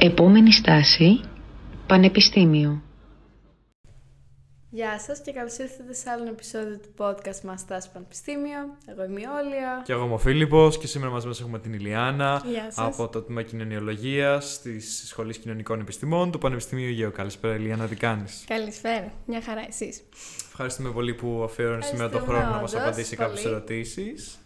Επόμενη στάση, Πανεπιστήμιο. Γεια σας και καλώς ήρθατε σε άλλο επεισόδιο του podcast μας Στάση Πανεπιστήμιο. Εγώ είμαι η Όλια. Και εγώ είμαι ο Φίλιππος και σήμερα μαζί μας έχουμε την Ηλιάνα Γεια σας. από το τμήμα Κοινωνιολογίας της Σχολής Κοινωνικών Επιστημών του Πανεπιστημίου Αιγαίου. Καλησπέρα, Ηλιάνα, τι κάνεις; Καλησπέρα. Μια χαρά, εσείς. Ευχαριστούμε πολύ που αφιέρωνες σήμερα τον Ευχαριστούμε χρόνο να μας όντως, απαντήσει κάποιες πολύ.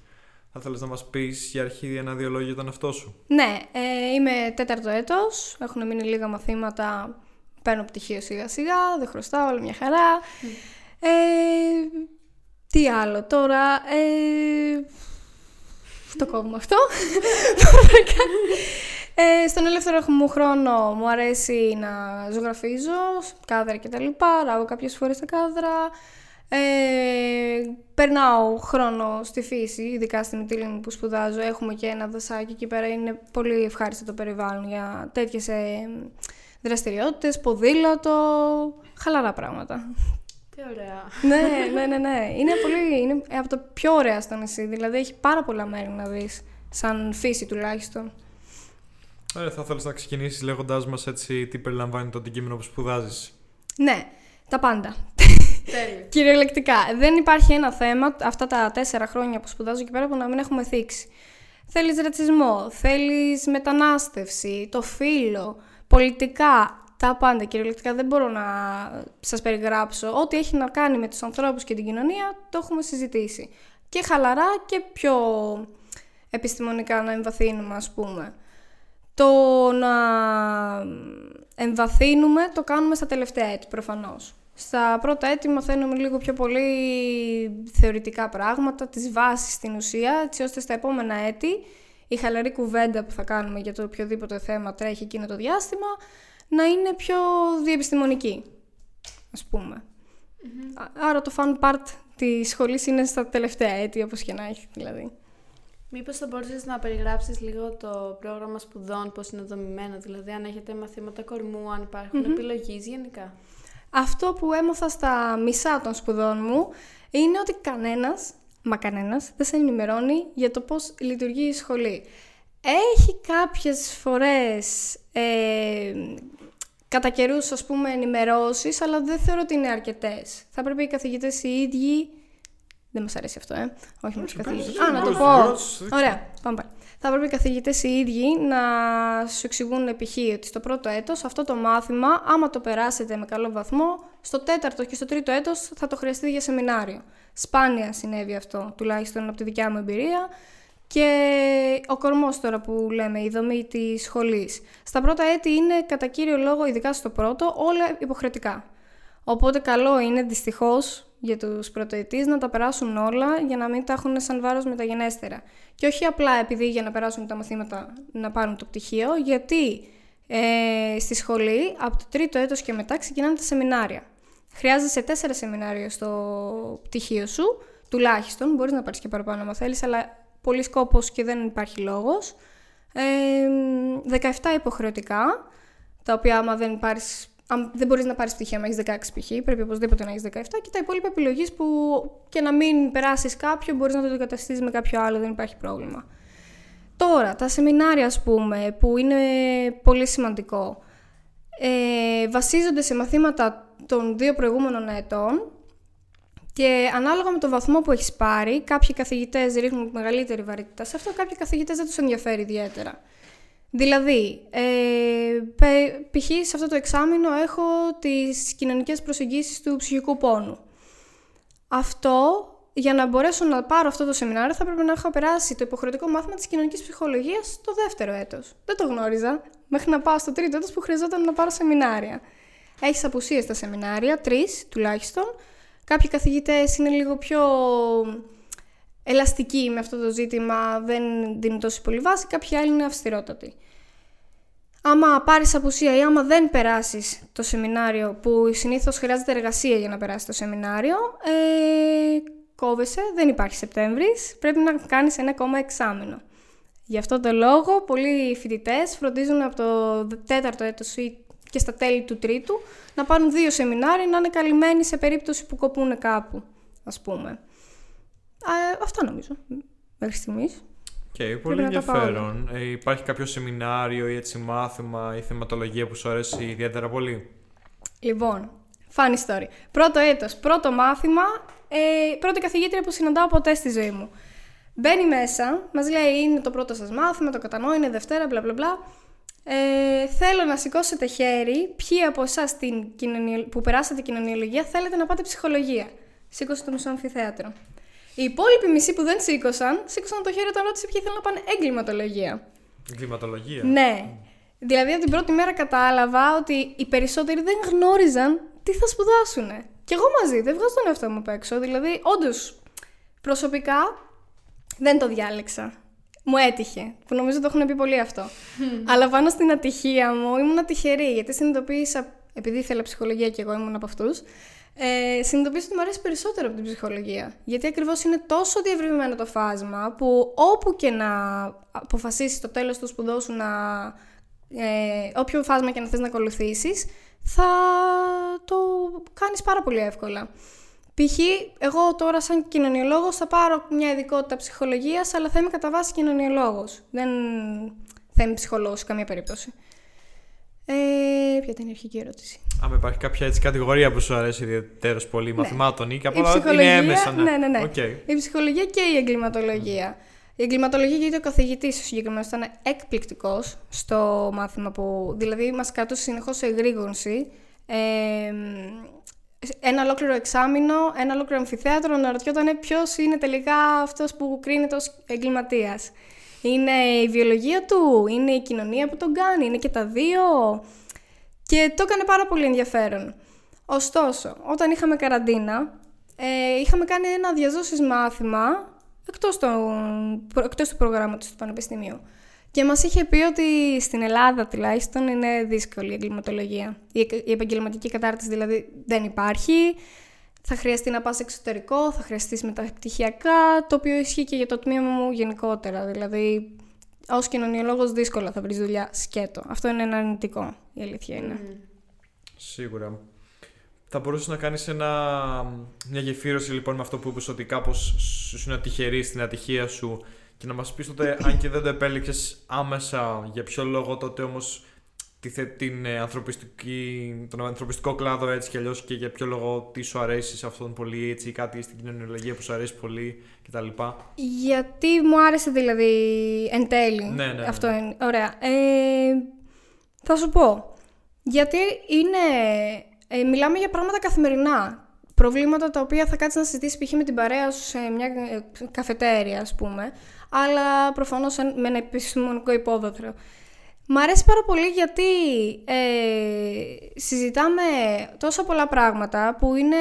Ερωτήσει. Θα ήθελε να μας πεις για αρχή ένα-δύο λόγια για τον εαυτό σου; Ναι, ε, είμαι τέταρτο έτος, έχουν μείνει λίγα μαθήματα, παίρνω πτυχίο σιγά σιγά, δεν χρωστάω, όλα μια χαρά. Ε, τι άλλο τώρα, ε, το κόβουμε αυτό. ε, στον ελεύθερο μου χρόνο μου αρέσει να ζωγραφίζω, κάδρα και τα λοιπά, ράγω κάποιες φορές τα κάδρα. Ε, περνάω χρόνο στη φύση, ειδικά στη Μυτήλινη που σπουδάζω. Έχουμε και ένα δασάκι εκεί πέρα. Είναι πολύ ευχάριστο το περιβάλλον για τέτοιες ε, δραστηριότητες, ποδήλατο, χαλαρά πράγματα. Τι ωραία. ναι, ναι, ναι, ναι. Είναι, πολύ, είναι από τα πιο ωραία στο νησί. Δηλαδή έχει πάρα πολλά μέρη να δεις, σαν φύση τουλάχιστον. Ε, θα ήθελε να ξεκινήσεις λέγοντάς μας έτσι τι περιλαμβάνει το αντικείμενο που σπουδάζεις; Ναι, τα πάντα. Τέλειο. Κυριολεκτικά. Δεν υπάρχει ένα θέμα αυτά τα τέσσερα χρόνια που σπουδάζω εκεί πέρα που να μην έχουμε θίξει. Θέλεις ρατσισμό, θέλεις μετανάστευση, το φύλλο, πολιτικά, τα πάντα κυριολεκτικά. Δεν μπορώ να σας περιγράψω. Ό,τι έχει να κάνει με τους ανθρώπους και την κοινωνία το έχουμε συζητήσει. Και χαλαρά και πιο επιστημονικά να εμβαθύνουμε ας πούμε. Το να εμβαθύνουμε το κάνουμε στα τελευταία έτη προφανώς. Στα πρώτα έτη μαθαίνουμε λίγο πιο πολύ θεωρητικά πράγματα, τις βάσεις στην ουσία, έτσι ώστε στα επόμενα έτη η χαλαρή κουβέντα που θα κάνουμε για το οποιοδήποτε θέμα τρέχει εκείνο το διάστημα να είναι πιο διεπιστημονική, ας πούμε. Α- Άρα το fun part της σχολής είναι στα τελευταία έτη, όπως και να έχει δηλαδή. Μήπως θα μπορούσες να περιγράψεις λίγο το πρόγραμμα σπουδών, πώς είναι δομημένο, δηλαδή αν έχετε μαθήματα κορμού, αν υπάρχουν επιλογές γενικά; Αυτό που έμαθα στα μισά των σπουδών μου είναι ότι κανένας, μα κανένας, δεν σε ενημερώνει για το πώς λειτουργεί η σχολή. Έχει κάποιες φορές ε, κατά καιρούς, ας πούμε, ενημερώσεις, αλλά δεν θεωρώ ότι είναι αρκετές. Θα πρέπει οι καθηγητές οι ίδιοι... Δεν μας αρέσει αυτό, ε. Όχι με τους καθηγητές. Α, να το μπορείς, πω. μπορείς, δεν Ωραία, πάμε πάλι. Θα πρέπει οι καθηγητές οι ίδιοι να σου εξηγούν π.χ. ότι στο πρώτο έτος αυτό το μάθημα, άμα το περάσετε με καλό βαθμό, στο τέταρτο και στο τρίτο έτος θα το χρειαστείτε για σεμινάριο. Σπάνια συνέβη αυτό, τουλάχιστον από τη δικιά μου εμπειρία. Και ο κορμός τώρα που λέμε, η δομή της σχολής. Στα πρώτα έτη είναι κατά κύριο λόγο, ειδικά στο πρώτο, όλα υποχρεωτικά. Οπότε καλό είναι δυστυχώς για τους πρωτοετής να τα περάσουν όλα για να μην τα έχουν σαν βάρος μεταγενέστερα. Και όχι απλά επειδή για να περάσουν τα μαθήματα να πάρουν το πτυχίο, γιατί ε, στη σχολή από το τρίτο έτος και μετά ξεκινάνε τα σεμινάρια. Χρειάζεσαι τέσσερα σεμινάρια στο πτυχίο σου, τουλάχιστον, μπορείς να πάρεις και παραπάνω αν θέλεις, αλλά πολύ σκόπος και δεν υπάρχει λόγος. Ε, 17 υποχρεωτικά, τα οποία άμα δεν πάρεις αν δεν μπορείς να πάρεις πτυχία, άμα έχεις 16 π.χ., πρέπει οπωσδήποτε να έχεις 17 και τα υπόλοιπα επιλογής που και να μην περάσεις κάποιο, μπορείς να το αντικαταστήσεις με κάποιο άλλο, δεν υπάρχει πρόβλημα. Τώρα, τα σεμινάρια, ας πούμε, που είναι πολύ σημαντικό, ε, βασίζονται σε μαθήματα των δύο προηγούμενων ετών και ανάλογα με το βαθμό που έχεις πάρει, κάποιοι καθηγητές ρίχνουν μεγαλύτερη βαρύτητα σε αυτό, κάποιοι καθηγητές δεν τους ενδιαφέρει ιδιαίτερα. Δηλαδή, ε, πε- π.χ. σε αυτό το εξάμεινο έχω τις κοινωνικές προσεγγίσεις του ψυχικού πόνου. Αυτό, για να μπορέσω να πάρω αυτό το σεμινάριο, θα πρέπει να έχω περάσει το υποχρεωτικό μάθημα της κοινωνικής ψυχολογίας στο δεύτερο έτος. Δεν το γνώριζα, μέχρι να πάω στο τρίτο έτος που χρειαζόταν να πάρω σεμινάρια. Έχεις απουσίες στα σεμινάρια, τρεις τουλάχιστον. Κάποιοι καθηγητές είναι λίγο πιο ελαστικοί με αυτό το ζήτημα, δεν δίνουν τόση πολύ βάση, κάποιοι άλλοι είναι αυστηρότατοι. Άμα πάρεις απουσία ή άμα δεν περάσεις το σεμινάριο, που συνήθως χρειάζεται εργασία για να περάσεις το σεμινάριο, ε, κόβεσαι, δεν υπάρχει Σεπτέμβρης, πρέπει να κάνεις ένα ακόμα εξάμεινο. Γι' αυτό το λόγο, πολλοί φοιτητές φροντίζουν από το τέταρτο έτος ή και στα τέλη του τρίτου να πάρουν δύο σεμινάρια να είναι καλυμμένοι σε περίπτωση που κοπούν κάπου, ας πούμε. Ε, αυτά νομίζω, μέχρι στιγμής. Okay, πολύ να τα πάω ενδιαφέρον. Ε, υπάρχει κάποιο σεμινάριο ή έτσι μάθημα ή θεματολογία που σου αρέσει ιδιαίτερα πολύ; Λοιπόν, funny story. Πρώτο έτος, πρώτο μάθημα, ε, πρώτη καθηγήτρια που συναντάω ποτέ στη ζωή μου. Μπαίνει μέσα, μας λέει είναι το πρώτο σας μάθημα, το κατανοώ, είναι Δευτέρα, μπλα μπλα μπλα. Ε, θέλω να σηκώσετε χέρι, ποιοι από εσάς που περάσατε κοινωνιολογία θέλετε να πάτε ψυχολογία. Σήκωσε το μισό αμφιθέατρο. Οι υπόλοιποι μισοί που δεν σήκωσαν, σήκωσαν το χέρι όταν ρώτησε ποιοι θέλουν να πάνε εγκληματολογία. Εγκληματολογία. Ναι. Δηλαδή από την πρώτη μέρα κατάλαβα ότι οι περισσότεροι δεν γνώριζαν τι θα σπουδάσουν. Και εγώ μαζί, δεν βγάζω τον εαυτό μου απ' έξω. Δηλαδή, όντως, προσωπικά δεν το διάλεξα. Μου έτυχε, που νομίζω το έχουν πει πολύ αυτό. Αλλά πάνω στην ατυχία μου ήμουν τυχερή, γιατί συνειδητοποίησα, επειδή ήθελα ψυχολογία και εγώ ήμουν από αυτούς, ε, συνειδητοποίησα ότι μου αρέσει περισσότερο από την ψυχολογία. Γιατί ακριβώς είναι τόσο διευρυμένο το φάσμα, που όπου και να αποφασίσεις το τέλος του σπουδού σου να. Ε, όποιο φάσμα και να θες να ακολουθήσεις, θα το κάνεις πάρα πολύ εύκολα. Π.χ. εγώ τώρα σαν κοινωνιολόγος θα πάρω μια ειδικότητα ψυχολογίας, αλλά θα είμαι κατά βάση κοινωνιολόγος. Δεν θα είμαι ψυχολόγος σε καμία περίπτωση. Ε, ποια ήταν η αρχική ερώτηση; Αν υπάρχει κάποια έτσι κατηγορία που σου αρέσει ιδιαίτερως πολύ, ναι. μαθημάτων ή κάπου είναι έμεσα. Ναι, ναι, ναι. ναι. Η ψυχολογία και η εγκληματολογία. Η εγκληματολογία γιατί ο καθηγητής ο συγκεκριμένος ήταν εκπληκτικός στο μάθημα που. Δηλαδή, μας κρατούσε συνεχώς σε εγρήγορση. Ε, ένα ολόκληρο εξάμεινο, ένα ολόκληρο αμφιθέατρο να ρωτιόταν ποιος είναι τελικά αυτός που κρίνεται ως εγκληματίας. Είναι η βιολογία του, είναι η κοινωνία που τον κάνει, είναι και τα δύο. Και το έκανε πάρα πολύ ενδιαφέρον. Ωστόσο, όταν είχαμε καραντίνα, ε, είχαμε κάνει ένα διαζώσεις μάθημα εκτός, το, εκτός του προγράμματος του Πανεπιστημίου. Και μας είχε πει ότι στην Ελλάδα τουλάχιστον είναι δύσκολη η εγκληματολογία. Η επαγγελματική κατάρτιση δηλαδή δεν υπάρχει. Θα χρειαστεί να πας εξωτερικό, θα χρειαστείς μεταπτυχιακά, το οποίο ισχύει και για το τμήμα μου γενικότερα. Δηλαδή, ως κοινωνιολόγος δύσκολα θα βρεις δουλειά σκέτο. Αυτό είναι ένα αρνητικό, η αλήθεια είναι. Σίγουρα. Θα μπορούσες να κάνεις μια γεφύρωση λοιπόν με αυτό που είπες ότι κάπως σου είναι τυχερή στην ατυχία σου και να μας πεις τότε, αν και δεν το επέλεξες άμεσα, για ποιο λόγο τότε όμως την ε, ανθρωπιστική, τον ανθρωπιστικό κλάδο έτσι κι αλλιώς και για ποιο λόγο τι σου αρέσει σε αυτόν πολύ έτσι ή κάτι στην κοινωνιολογία που σου αρέσει πολύ κτλ. Γιατί μου άρεσε δηλαδή εν τέλει. Ναι, ναι, ναι. Αυτό είναι. Ωραία. Ε, θα σου πω. Γιατί είναι ε, μιλάμε για πράγματα καθημερινά. Προβλήματα τα οποία θα κάτσεις να συζητήσεις π.χ. με την παρέα σου σε μια ε, καφετέρια, ας πούμε, αλλά προφανώς με ένα επιστημονικό υπόβαθρο. Μ' αρέσει πάρα πολύ γιατί ε, συζητάμε τόσα πολλά πράγματα που είναι,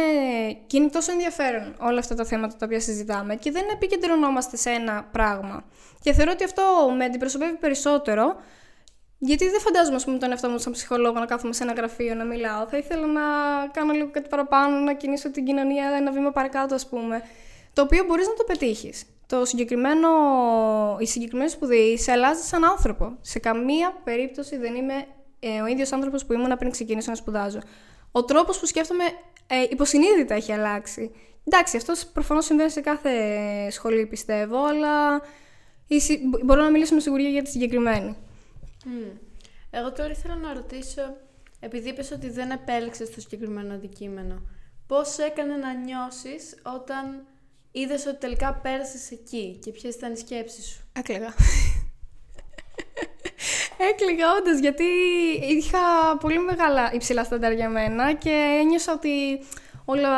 και είναι τόσο ενδιαφέρον όλα αυτά τα θέματα τα οποία συζητάμε και δεν επικεντρωνόμαστε σε ένα πράγμα. Και θεωρώ ότι αυτό με αντιπροσωπεύει περισσότερο γιατί δεν φαντάζομαι, ας πούμε, τον εαυτό μου σαν ψυχολόγο να κάθομαι σε ένα γραφείο να μιλάω. Θα ήθελα να κάνω λίγο κάτι παραπάνω, να κινήσω την κοινωνία ένα βήμα παρακάτω, ας πούμε. Το οποίο μπορείς να το πετύχεις. Το συγκεκριμένο, η συγκεκριμένη σπουδή σε αλλάζει σαν άνθρωπο. Σε καμία περίπτωση δεν είμαι ε, ο ίδιος άνθρωπος που ήμουν πριν ξεκινήσω να σπουδάζω. Ο τρόπος που σκέφτομαι ε, υποσυνείδητα έχει αλλάξει. Εντάξει, αυτό προφανώς συμβαίνει σε κάθε σχολή, πιστεύω, αλλά μπορώ να μιλήσω με σιγουριά για τη συγκεκριμένη. Εγώ τώρα ήθελα να ρωτήσω, επειδή είπες ότι δεν επέλεξες το συγκεκριμένο αντικείμενο, πώς έκανε να νιώσεις όταν είδες ότι τελικά πέρασες εκεί και ποιες ήταν οι σκέψεις σου; Έκλαιγα. Έκλαιγα όντως, γιατί είχα πολύ μεγάλα υψηλά στάνταρ για μένα και ένιωσα ότι όλα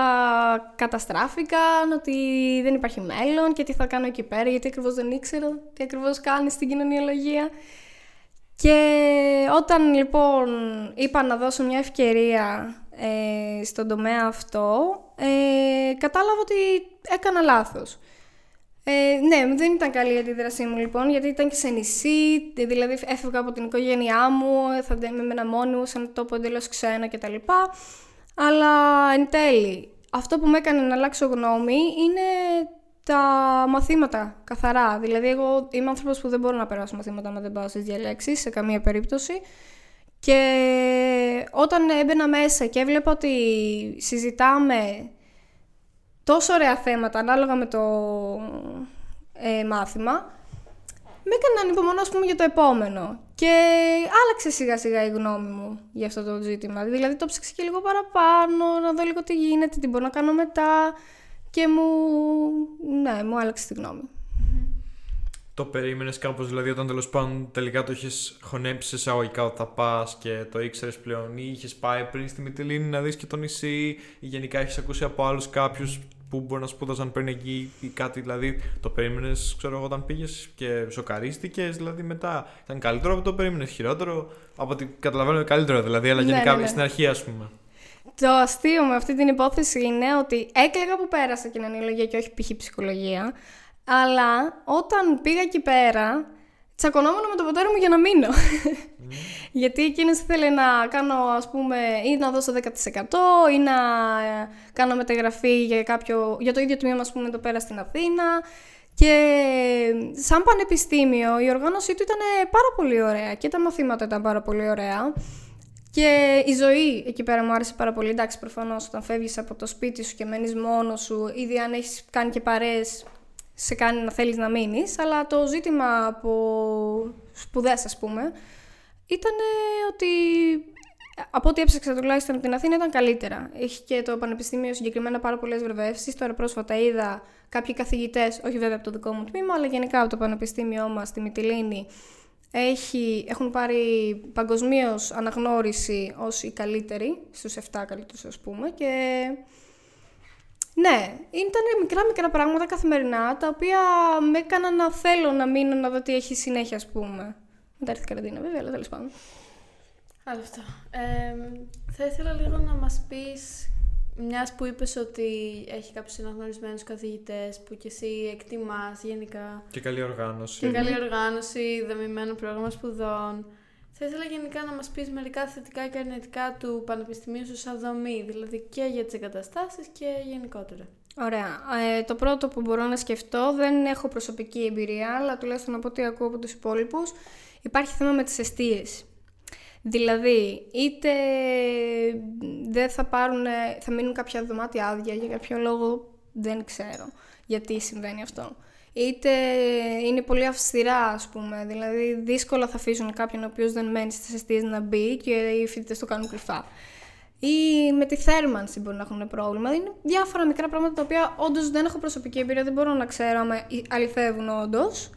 καταστράφηκαν, ότι δεν υπάρχει μέλλον και τι θα κάνω εκεί πέρα, γιατί ακριβώς δεν ήξερα τι ακριβώς κάνει στην κοινωνιολογία. Και όταν λοιπόν είπα να δώσω μια ευκαιρία ε, στον τομέα αυτό, ε, κατάλαβα ότι έκανα λάθος. Ε, ναι, δεν ήταν καλή η αντίδρασή μου λοιπόν, γιατί ήταν και σε νησί, δηλαδή έφευγα από την οικογένειά μου, θα με ένα μόνη μου σε ένα τόπο εντελώς ξένα κτλ. Αλλά εν τέλει, αυτό που με έκανε να αλλάξω γνώμη είναι τα μαθήματα καθαρά. Δηλαδή, εγώ είμαι άνθρωπος που δεν μπορώ να περάσω μαθήματα αν δεν πάω στις διαλέξεις, σε καμία περίπτωση. Και όταν έμπαινα μέσα και έβλεπα ότι συζητάμε τόσο ωραία θέματα ανάλογα με το ε, μάθημα, με έκανε να ανυπομονώ ας πούμε, για το επόμενο. Και άλλαξε σιγά σιγά η γνώμη μου για αυτό το ζήτημα. Δηλαδή το ψάξα και λίγο παραπάνω, να δω λίγο τι γίνεται, τι μπορώ να κάνω μετά. Και μου, ναι, μου άλλαξε τη γνώμη. Το περίμενες κάπως, δηλαδή, όταν τέλος πάντων τελικά το είχες χωνέψει εισαγωγικά ότι θα πας και το ήξερες πλέον, ή είχες πάει πριν στη Μυτιλίνη να δεις και το νησί, ή γενικά έχεις ακούσει από άλλους κάποιους που μπορεί να σπούδαζαν πριν εκεί ή κάτι, δηλαδή το περίμενες, ξέρω εγώ, όταν πήγες και σοκαρίστηκες, δηλαδή μετά ήταν καλύτερο από το περίμενες, χειρότερο. Από ό,τι καταλαβαίνω, καλύτερο δηλαδή, αλλά Ναι, γενικά ναι, ναι. στην αρχή, ας πούμε. Το αστείο με αυτή την υπόθεση είναι ότι έκλαιγα που πέρασα κοινωνιολογία και όχι π.χ. ψυχολογία. Αλλά όταν πήγα εκεί πέρα, τσακωνόμουν με τον πατέρα μου για να μείνω. Γιατί εκείνος ήθελε να κάνω, ας πούμε, ή να δώσω 10% ή να ε, κάνω μεταγραφή για, κάποιο, για το ίδιο τμήμα, ας πούμε, το πέρα στην Αθήνα. Και σαν πανεπιστήμιο η οργάνωσή του ήταν πάρα πολύ ωραία και τα μαθήματα ήταν πάρα πολύ ωραία. Και η ζωή εκεί πέρα μου άρεσε πάρα πολύ. Εντάξει, προφανώς όταν φεύγεις από το σπίτι σου και μένεις μόνος σου, ήδη αν έχεις κάνει και παρέες, σε κάνει να θέλεις να μείνεις. Αλλά το ζήτημα από σπουδές, ας πούμε, ήταν ότι από ό,τι έψαξα τουλάχιστον από την Αθήνα ήταν καλύτερα. Έχει και το Πανεπιστήμιο συγκεκριμένα πάρα πολλές βραβεύσεις. Τώρα πρόσφατα είδα κάποιοι καθηγητές, όχι βέβαια από το δικό μου τμήμα, αλλά γενικά από το Πανεπιστήμιό μας στη Μυτιλίνη, έχει, έχουν πάρει παγκοσμίως αναγνώριση ως οι καλύτεροι, στους 7 καλύτερους ας πούμε και ναι, ήταν μικρά μικρά πράγματα καθημερινά τα οποία με έκαναν να θέλω να μείνω να δω τι έχει συνέχεια ας πούμε. Μετά έρθει η καραντίνα βέβαια, αλλά τέλος πάντων. Άλλο αυτό. Ε, θα ήθελα λίγο να μας πεις, μιας που είπες ότι έχει κάποιους αναγνωρισμένους καθηγητές που κι εσύ εκτιμάς γενικά Και καλή οργάνωση. και καλή οργάνωση, δομημένο πρόγραμμα σπουδών. Θα ήθελα γενικά να μας πεις μερικά θετικά και αρνητικά του Πανεπιστημίου σου σαν δομή, δηλαδή και για τις εγκαταστάσεις και γενικότερα. Ωραία. Ε, το πρώτο που μπορώ να σκεφτώ, δεν έχω προσωπική εμπειρία, αλλά τουλάχιστον από ό,τι ακούω από τους υπόλοιπους, υπάρχει θέμα με τις αιστείες. Δηλαδή, είτε δεν θα πάρουν, θα μείνουν κάποια δωμάτια άδεια για κάποιο λόγο, δεν ξέρω γιατί συμβαίνει αυτό. Είτε είναι πολύ αυστηρά, ας πούμε, δηλαδή δύσκολα θα αφήσουν κάποιον ο οποίος δεν μένει στις αιστείες να μπει και οι φοιτητές το κάνουν κρυφά. Ή με τη θέρμανση μπορεί να έχουν πρόβλημα. Είναι διάφορα μικρά πράγματα τα οποία όντως δεν έχω προσωπική εμπειρία, δεν μπορώ να ξέρω αν αληθεύουν όντως.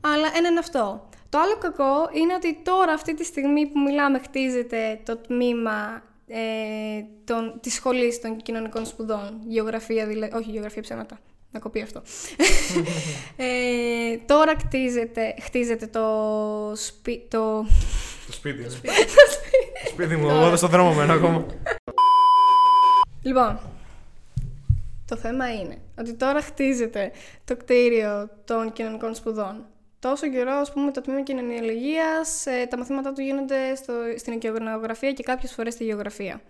Αλλά ένα είναι αυτό. Το άλλο κακό είναι ότι τώρα, αυτή τη στιγμή που μιλάμε, χτίζεται το τμήμα ε, των, της σχολής των κοινωνικών σπουδών. Γεωγραφία, δηλαδή, όχι γεωγραφία ψέματα. Να κοπεί αυτό. ε, τώρα χτίζεται, χτίζεται το, σπι, το, Το σπίτι. Το σπίτι μου, εγώ στον δρόμο μένω ακόμα. Λοιπόν, το θέμα είναι ότι τώρα χτίζεται το κτίριο των κοινωνικών σπουδών. Τόσο καιρό, ας πούμε, το τμήμα κοινωνιολογίας, ε, τα μαθήματά του γίνονται στο, στην οικογραφία και κάποιες φορές στη γεωγραφία.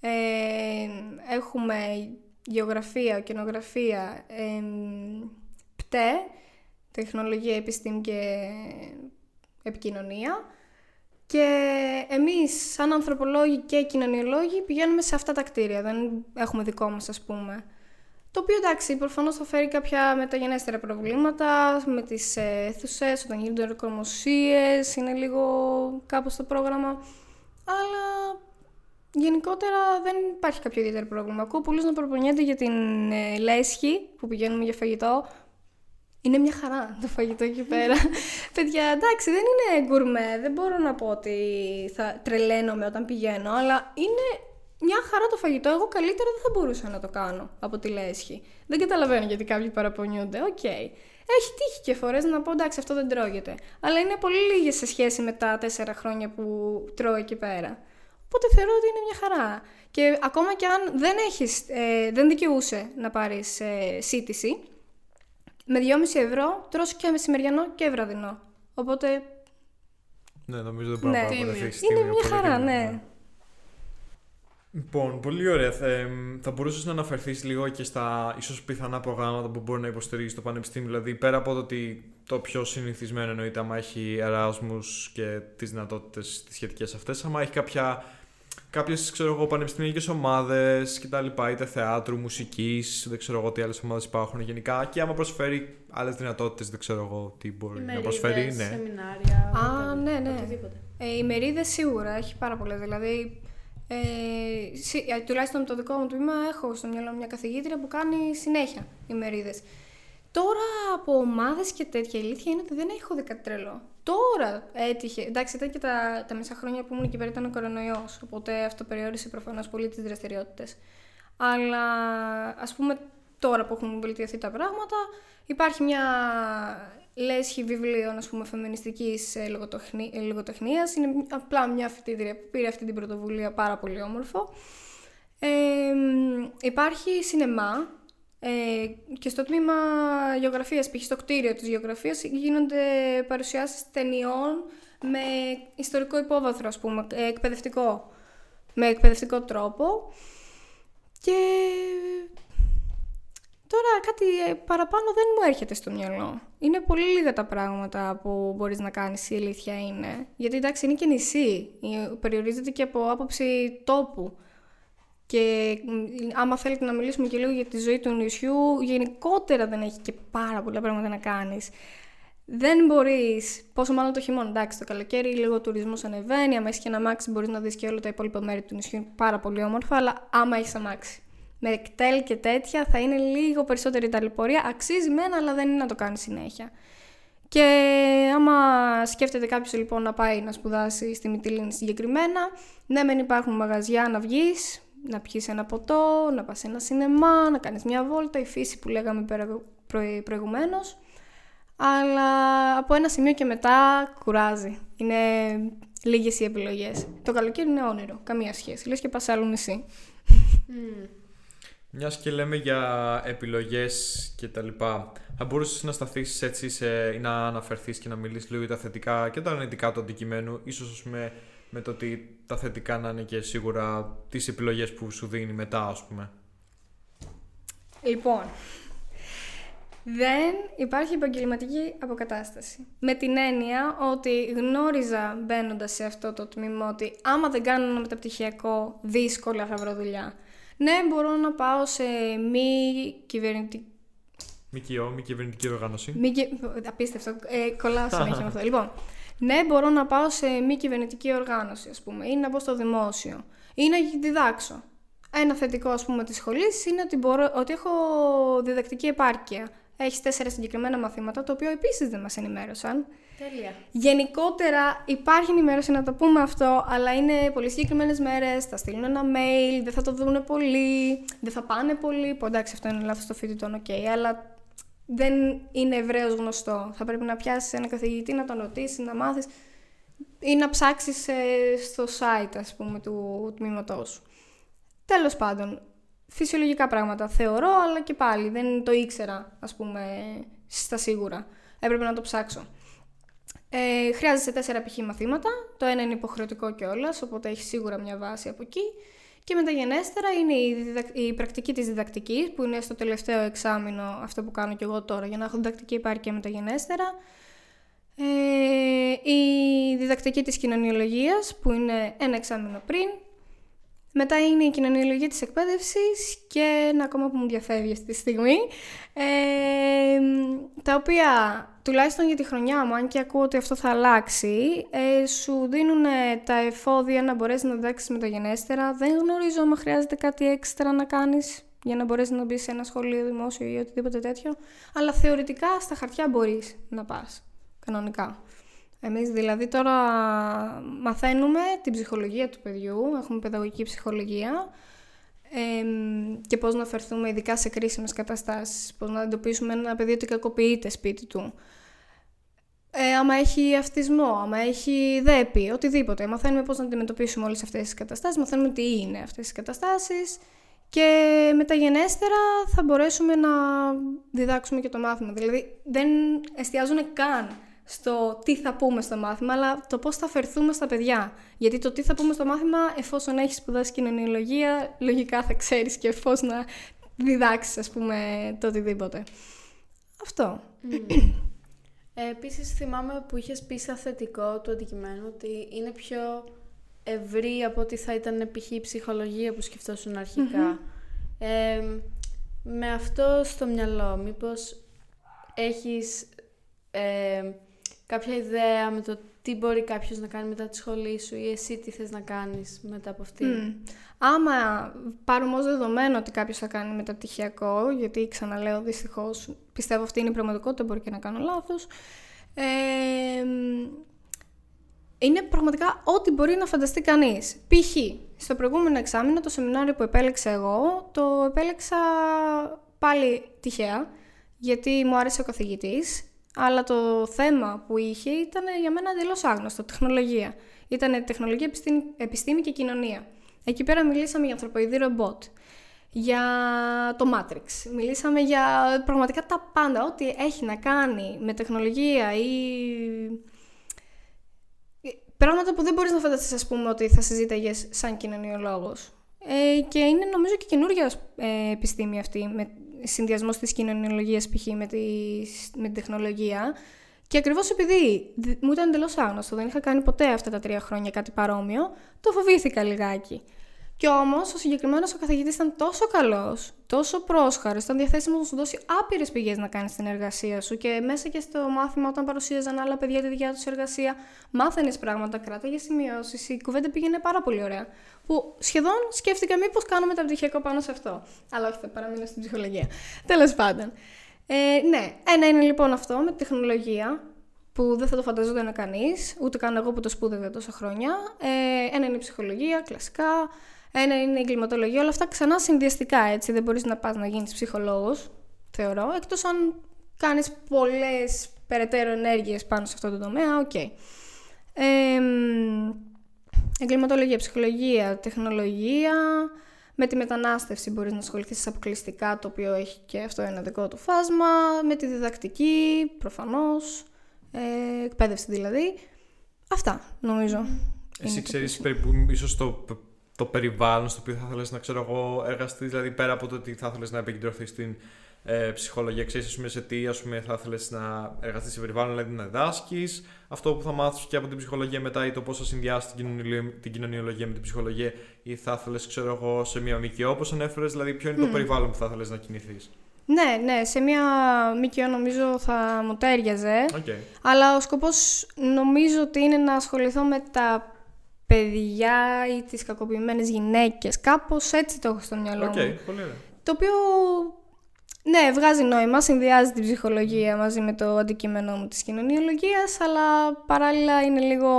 Ε, έχουμε γεωγραφία, κοινογραφία, ε, ΠΤΕ, τεχνολογία, επιστήμη και επικοινωνία. Και εμείς σαν ανθρωπολόγοι και κοινωνιολόγοι πηγαίνουμε σε αυτά τα κτίρια, δεν έχουμε δικό μας ας πούμε. Το οποίο εντάξει, προφανώς θα φέρει κάποια μεταγενέστερα προβλήματα με τις αίθουσες, όταν γίνονται ορκομοσίες, είναι λίγο κάπως το πρόγραμμα. Αλλά γενικότερα δεν υπάρχει κάποιο ιδιαίτερο πρόβλημα. Ακούω πολλούς να προπονιούνται για την ε, λέσχη που πηγαίνουμε για φαγητό. Είναι μια χαρά το φαγητό εκεί πέρα. Παιδιά, εντάξει, δεν είναι γκουρμέ. Δεν μπορώ να πω ότι θα τρελαίνομαι όταν πηγαίνω, αλλά είναι μια χαρά το φαγητό. Εγώ καλύτερα δεν θα μπορούσα να το κάνω από τη λέσχη. Δεν καταλαβαίνω γιατί κάποιοι παραπονιούνται. Οκ. Έχει τύχει και φορές να πω εντάξει, αυτό δεν τρώγεται. Αλλά είναι πολύ λίγες σε σχέση με τα τέσσερα χρόνια που τρώω εκεί πέρα. Οπότε θεωρώ ότι είναι μια χαρά. Και ακόμα και αν δεν, έχεις, ε, δεν δικαιούσε να πάρεις ε, σύντηση, με 2,5 ευρώ τρως και μεσημεριανό και βραδινό. Οπότε Ναι, νομίζω δεν μπορεί Ναι. να Τίμιο. παραπονεθεί. είναι μια χαρά, ναι. Λοιπόν, πολύ ωραία. Θα, εμ, θα μπορούσες να αναφερθείς λίγο και στα ίσως πιθανά προγράμματα που μπορεί να υποστηρίζεις το Πανεπιστήμιο. Δηλαδή, πέρα από το ότι το πιο συνηθισμένο εννοείται, άμα έχει Erasmus και τις δυνατότητες τις σχετικές αυτές, άμα έχει κάποια κάποιες πανεπιστημιακές ομάδες κτλ. είτε θεάτρου, μουσικής, δεν ξέρω εγώ τι άλλες ομάδες υπάρχουν γενικά. Και άμα προσφέρει άλλες δυνατότητες, δεν ξέρω εγώ τι μπορεί να προσφέρει. Ναι. Σεμινάρια. Α, ναι, ναι. Ε, οι μερίδες σίγουρα έχει πάρα πολλές. Δηλαδή, ε, ε, τουλάχιστον το δικό μου τμήμα έχω στο μυαλό μια καθηγήτρια που κάνει συνέχεια ημερίδε. Τώρα από ομάδες και τέτοια ηλίθεια είναι ότι δεν έχω δει κάτι τρελό. Τώρα έτυχε. Εντάξει, ήταν και τα, τα μισά χρόνια που ήμουν εκεί πέρα ήταν ο κορονοϊός. Οπότε αυτό περιόρισε προφανώς πολύ τις δραστηριότητες. Αλλά ας πούμε τώρα που έχουν βελτιωθεί τα πράγματα, υπάρχει μια λέσχη βιβλίων ας πούμε φεμινιστικής ε, ε, λογοτεχνίας. Είναι απλά μια φοιτήτρια που πήρε αυτή την πρωτοβουλία πάρα πολύ όμορφο. Ε, υπάρχει σινεμά ε, και στο τμήμα γεωγραφίας, π.χ. στο κτίριο της γεωγραφίας, γίνονται παρουσιάσεις ταινιών με ιστορικό υπόβαθρο, ας πούμε, ε, εκπαιδευτικό, με εκπαιδευτικό τρόπο. Και τώρα κάτι ε, παραπάνω δεν μου έρχεται στο μυαλό. Είναι πολύ λίγα τα πράγματα που μπορείς να κάνεις, η αλήθεια είναι. Γιατί εντάξει είναι και νησί, περιορίζεται και από άποψη τόπου. Και άμα θέλετε να μιλήσουμε και λίγο για τη ζωή του νησιού, γενικότερα δεν έχει και πάρα πολλά πράγματα να κάνεις. Δεν μπορείς, πόσο μάλλον το χειμώνα. Εντάξει, το καλοκαίρι λίγο ο τουρισμός ανεβαίνει. Άμα έχεις και ένα αμάξι, μπορείς να δεις και όλα τα υπόλοιπα μέρη του νησιού. Είναι πάρα πολύ όμορφα, αλλά άμα έχεις αμάξι. Με εκτέλ και τέτοια θα είναι λίγο περισσότερη ταλαιπωρία. Αξίζει μένα, αλλά δεν είναι να το κάνει συνέχεια. Και άμα σκέφτεται κάποιος λοιπόν να πάει να σπουδάσει στη Μυτιλίνη συγκεκριμένα, ναι, μεν υπάρχουν μαγαζιά να βγεις, να πιεις ένα ποτό, να πας σε ένα σινεμά, να κάνεις μια βόλτα, η φύση που λέγαμε προ- προηγουμένως. Αλλά από ένα σημείο και μετά κουράζει. Είναι λίγες οι επιλογές. Το καλοκαίρι είναι όνειρο, καμία σχέση. Λες και πας σε άλλο νησί. Mm. Μιας και λέμε για επιλογές και τα λοιπά, θα μπορούσες να σταθείς έτσι σε, ή να αναφερθείς και να μιλήσεις λίγο για τα θετικά και τα αρνητικά του αντικειμένου, ίσως ας πούμε με το ότι τα θετικά να είναι και σίγουρα τις επιλογές που σου δίνει μετά, ας πούμε. Λοιπόν, δεν υπάρχει επαγγελματική αποκατάσταση. Με την έννοια ότι γνώριζα μπαίνοντας σε αυτό το τμήμα ότι άμα δεν κάνω ένα μεταπτυχιακό, δύσκολα θα βρω δουλειά. Ναι, μπορώ να πάω σε μη κυβερνητική. ΜΚΟ, μη κυβερνητική οργάνωση. Μη... Απίστευτο. Ε, κολλάω συνέχεια με αυτό. Λοιπόν, ναι, μπορώ να πάω σε μη κυβερνητική οργάνωση, ας πούμε, ή να πάω στο δημόσιο, ή να διδάξω. Ένα θετικό, ας πούμε, της σχολής είναι ότι, μπορώ, ότι έχω διδακτική επάρκεια. Έχεις τέσσερα συγκεκριμένα μαθήματα, το οποίο επίσης δεν μας ενημέρωσαν. Τέλεια. Γενικότερα υπάρχει ενημέρωση να το πούμε αυτό, αλλά είναι πολύ συγκεκριμένες μέρες. Θα στείλουν ένα mail, δεν θα το δουν πολύ, δεν θα πάνε πολύ. Που εντάξει, αυτό είναι λάθος το φοιτητών, OK, okay, αλλά δεν είναι ευρέως γνωστό. Θα πρέπει να πιάσεις ένα καθηγητή, να τον ρωτήσεις, να μάθεις ή να ψάξεις ε, στο site, ας πούμε, του τμήματός σου. Τέλος πάντων, φυσιολογικά πράγματα θεωρώ, αλλά και πάλι δεν το ήξερα, ας πούμε, στα σίγουρα. Έπρεπε να το ψάξω. Ε, χρειάζεσαι τέσσερα π.χ. μαθήματα. Το ένα είναι υποχρεωτικό κιόλας, οπότε έχεις σίγουρα μια βάση από εκεί. Και μεταγενέστερα είναι η, η πρακτική της διδακτικής, που είναι στο τελευταίο εξάμεινο αυτό που κάνω και εγώ τώρα, για να έχω διδακτική υπάρκεια μεταγενέστερα. Ε, η διδακτική της κοινωνιολογίας, που είναι ένα εξάμεινο πριν. Μετά είναι η κοινωνιολογία της εκπαίδευσης και ένα ακόμα που μου διαφεύγει αυτή τη στιγμή, ε, τα οποία τουλάχιστον για τη χρονιά μου, αν και ακούω ότι αυτό θα αλλάξει, ε, σου δίνουν τα εφόδια να μπορέσεις να διδάξεις μεταγενέστερα. Δεν γνωρίζω αν χρειάζεται κάτι έξτρα να κάνεις για να μπορέσεις να μπεις σε ένα σχολείο δημόσιο ή οτιδήποτε τέτοιο. Αλλά θεωρητικά στα χαρτιά μπορείς να πας. Κανονικά. Εμείς δηλαδή τώρα μαθαίνουμε την ψυχολογία του παιδιού, έχουμε παιδαγωγική ψυχολογία ε, και πώς να φερθούμε ειδικά σε κρίσιμες καταστάσεις, πώς να εντοπίσουμε ένα παιδί ότι κακοποιείται σπίτι του, ε, άμα έχει αυτισμό, άμα έχει δέπη, οτιδήποτε. Μαθαίνουμε πώς να αντιμετωπίσουμε όλες αυτές τις καταστάσεις, μαθαίνουμε τι είναι αυτές τις καταστάσεις και μεταγενέστερα θα μπορέσουμε να διδάξουμε και το μάθημα. Δηλαδή δεν εστιάζουν καν στο τι θα πούμε στο μάθημα, αλλά το πώς θα φερθούμε στα παιδιά. Γιατί το τι θα πούμε στο μάθημα, εφόσον έχεις σπουδάσει κοινωνιολογία, λογικά θα ξέρεις και πώς να διδάξεις, ας πούμε, το οτιδήποτε. Αυτό. Ε, επίσης θυμάμαι που είχες πει σαν θετικό του αντικειμένου ότι είναι πιο ευρύ από ότι θα ήταν π.χ. η ψυχολογία που σκεφτόσουν αρχικά. Ε, με αυτό στο μυαλό, μήπως έχεις ε, κάποια ιδέα με το τι μπορεί κάποιος να κάνει μετά τη σχολή σου ή εσύ τι θες να κάνεις μετά από αυτή. Mm. Άμα πάρουμε ως δεδομένο ότι κάποιος θα κάνει μεταπτυχιακό, γιατί ξαναλέω δυστυχώς πιστεύω αυτή είναι η πραγματικότητα, μπορεί και να κάνω λάθος, ε, είναι πραγματικά ό,τι μπορεί να φανταστεί κανείς. Π.χ. στο προηγούμενο εξάμεινο, το σεμινάριο που επέλεξα εγώ, το επέλεξα πάλι τυχαία, γιατί μου άρεσε ο καθηγητής, αλλά το θέμα που είχε ήταν για μένα εντελώς άγνωστο, τεχνολογία. Ήταν τεχνολογία, επιστήμη, επιστήμη και κοινωνία. Εκεί πέρα μιλήσαμε για ανθρωποειδή ρομπότ, για το Matrix, μιλήσαμε για πραγματικά τα πάντα, ό,τι έχει να κάνει με τεχνολογία ή Πράγματα που δεν μπορείς να φανταστείς, ας πούμε, ότι θα συζήταγες σαν κοινωνιολόγος. Ε, και είναι νομίζω και καινούργια ε, επιστήμη αυτή, με συνδυασμός της κοινωνιολογίας π.χ. Με, τη, με την τεχνολογία. Και ακριβώς επειδή μου ήταν εντελώς άγνωστο, δεν είχα κάνει ποτέ αυτά τα τρία χρόνια κάτι παρόμοιο, το φοβήθηκα λιγάκι. Κι όμως ο συγκεκριμένος ο καθηγητής ήταν τόσο καλός, τόσο πρόσχαρος, ήταν διαθέσιμος να σου δώσει άπειρες πηγές να κάνεις την εργασία σου και μέσα και στο μάθημα, όταν παρουσίαζαν άλλα παιδιά τη δικιά τους εργασία, μάθαινες πράγματα, κράταγες σημειώσεις. Η κουβέντα πήγαινε πάρα πολύ ωραία. Που σχεδόν σκέφτηκα μήπως κάνω μεταπτυχιακό πάνω σε αυτό. Αλλά όχι, θα παραμείνω στην ψυχολογία. Τέλος πάντων. Ε, ναι, ένα είναι λοιπόν αυτό με τη τεχνολογία, που δεν θα το φανταζόταν κανείς, ούτε καν εγώ που το σπούδευα τόσα χρόνια. Ε, ένα είναι η ψυχολογία, κλασικά. Ένα είναι η εγκληματολογία, όλα αυτά ξανά συνδυαστικά έτσι. Δεν μπορείς να πας να γίνεις ψυχολόγος, θεωρώ. Εκτός αν κάνεις πολλές περαιτέρω ενέργειες πάνω σε αυτό το τομέα, OK. Okay. Ε, εγκληματολογία, ψυχολογία, τεχνολογία. Με τη μετανάστευση μπορείς να ασχοληθείς αποκλειστικά, το οποίο έχει και αυτό ένα δικό του φάσμα. Με τη διδακτική, προφανώς. Ε, εκπαίδευση δηλαδή. Αυτά, νομίζω. Εσύ ξέρεις περίπου ίσως το το περιβάλλον στο οποίο θα ήθελε να ξέρω εγώ εργαστείς, δηλαδή πέρα από το ότι θα ήθελε να επικεντρωθείς στην ε, ψυχολογία, ξέρεις σε τι ας πούμε, θα ήθελε να εργαστείς σε περιβάλλον, δηλαδή να διδάσκει, αυτό που θα μάθεις και από την ψυχολογία μετά ή το πώς θα συνδυάσεις την, την κοινωνιολογία με την ψυχολογία, ή θα ήθελε, ξέρω εγώ, σε μια ΜΚΟ, όπως ανέφερες, δηλαδή ποιο είναι το περιβάλλον που θα ήθελε να κινηθείς. Ναι, ναι, σε μια ΜΚΟ νομίζω θα μου τέριαζε. Okay. Αλλά ο σκοπός νομίζω ότι είναι να ασχοληθώ με τα παιδιά ή τις κακοποιημένες γυναίκες. Κάπως έτσι το έχω στο μυαλό okay, μου. Πολύ ωραία. Το οποίο, ναι, βγάζει νόημα, συνδυάζει την ψυχολογία μαζί με το αντικείμενό μου της κοινωνιολογίας, αλλά παράλληλα είναι λίγο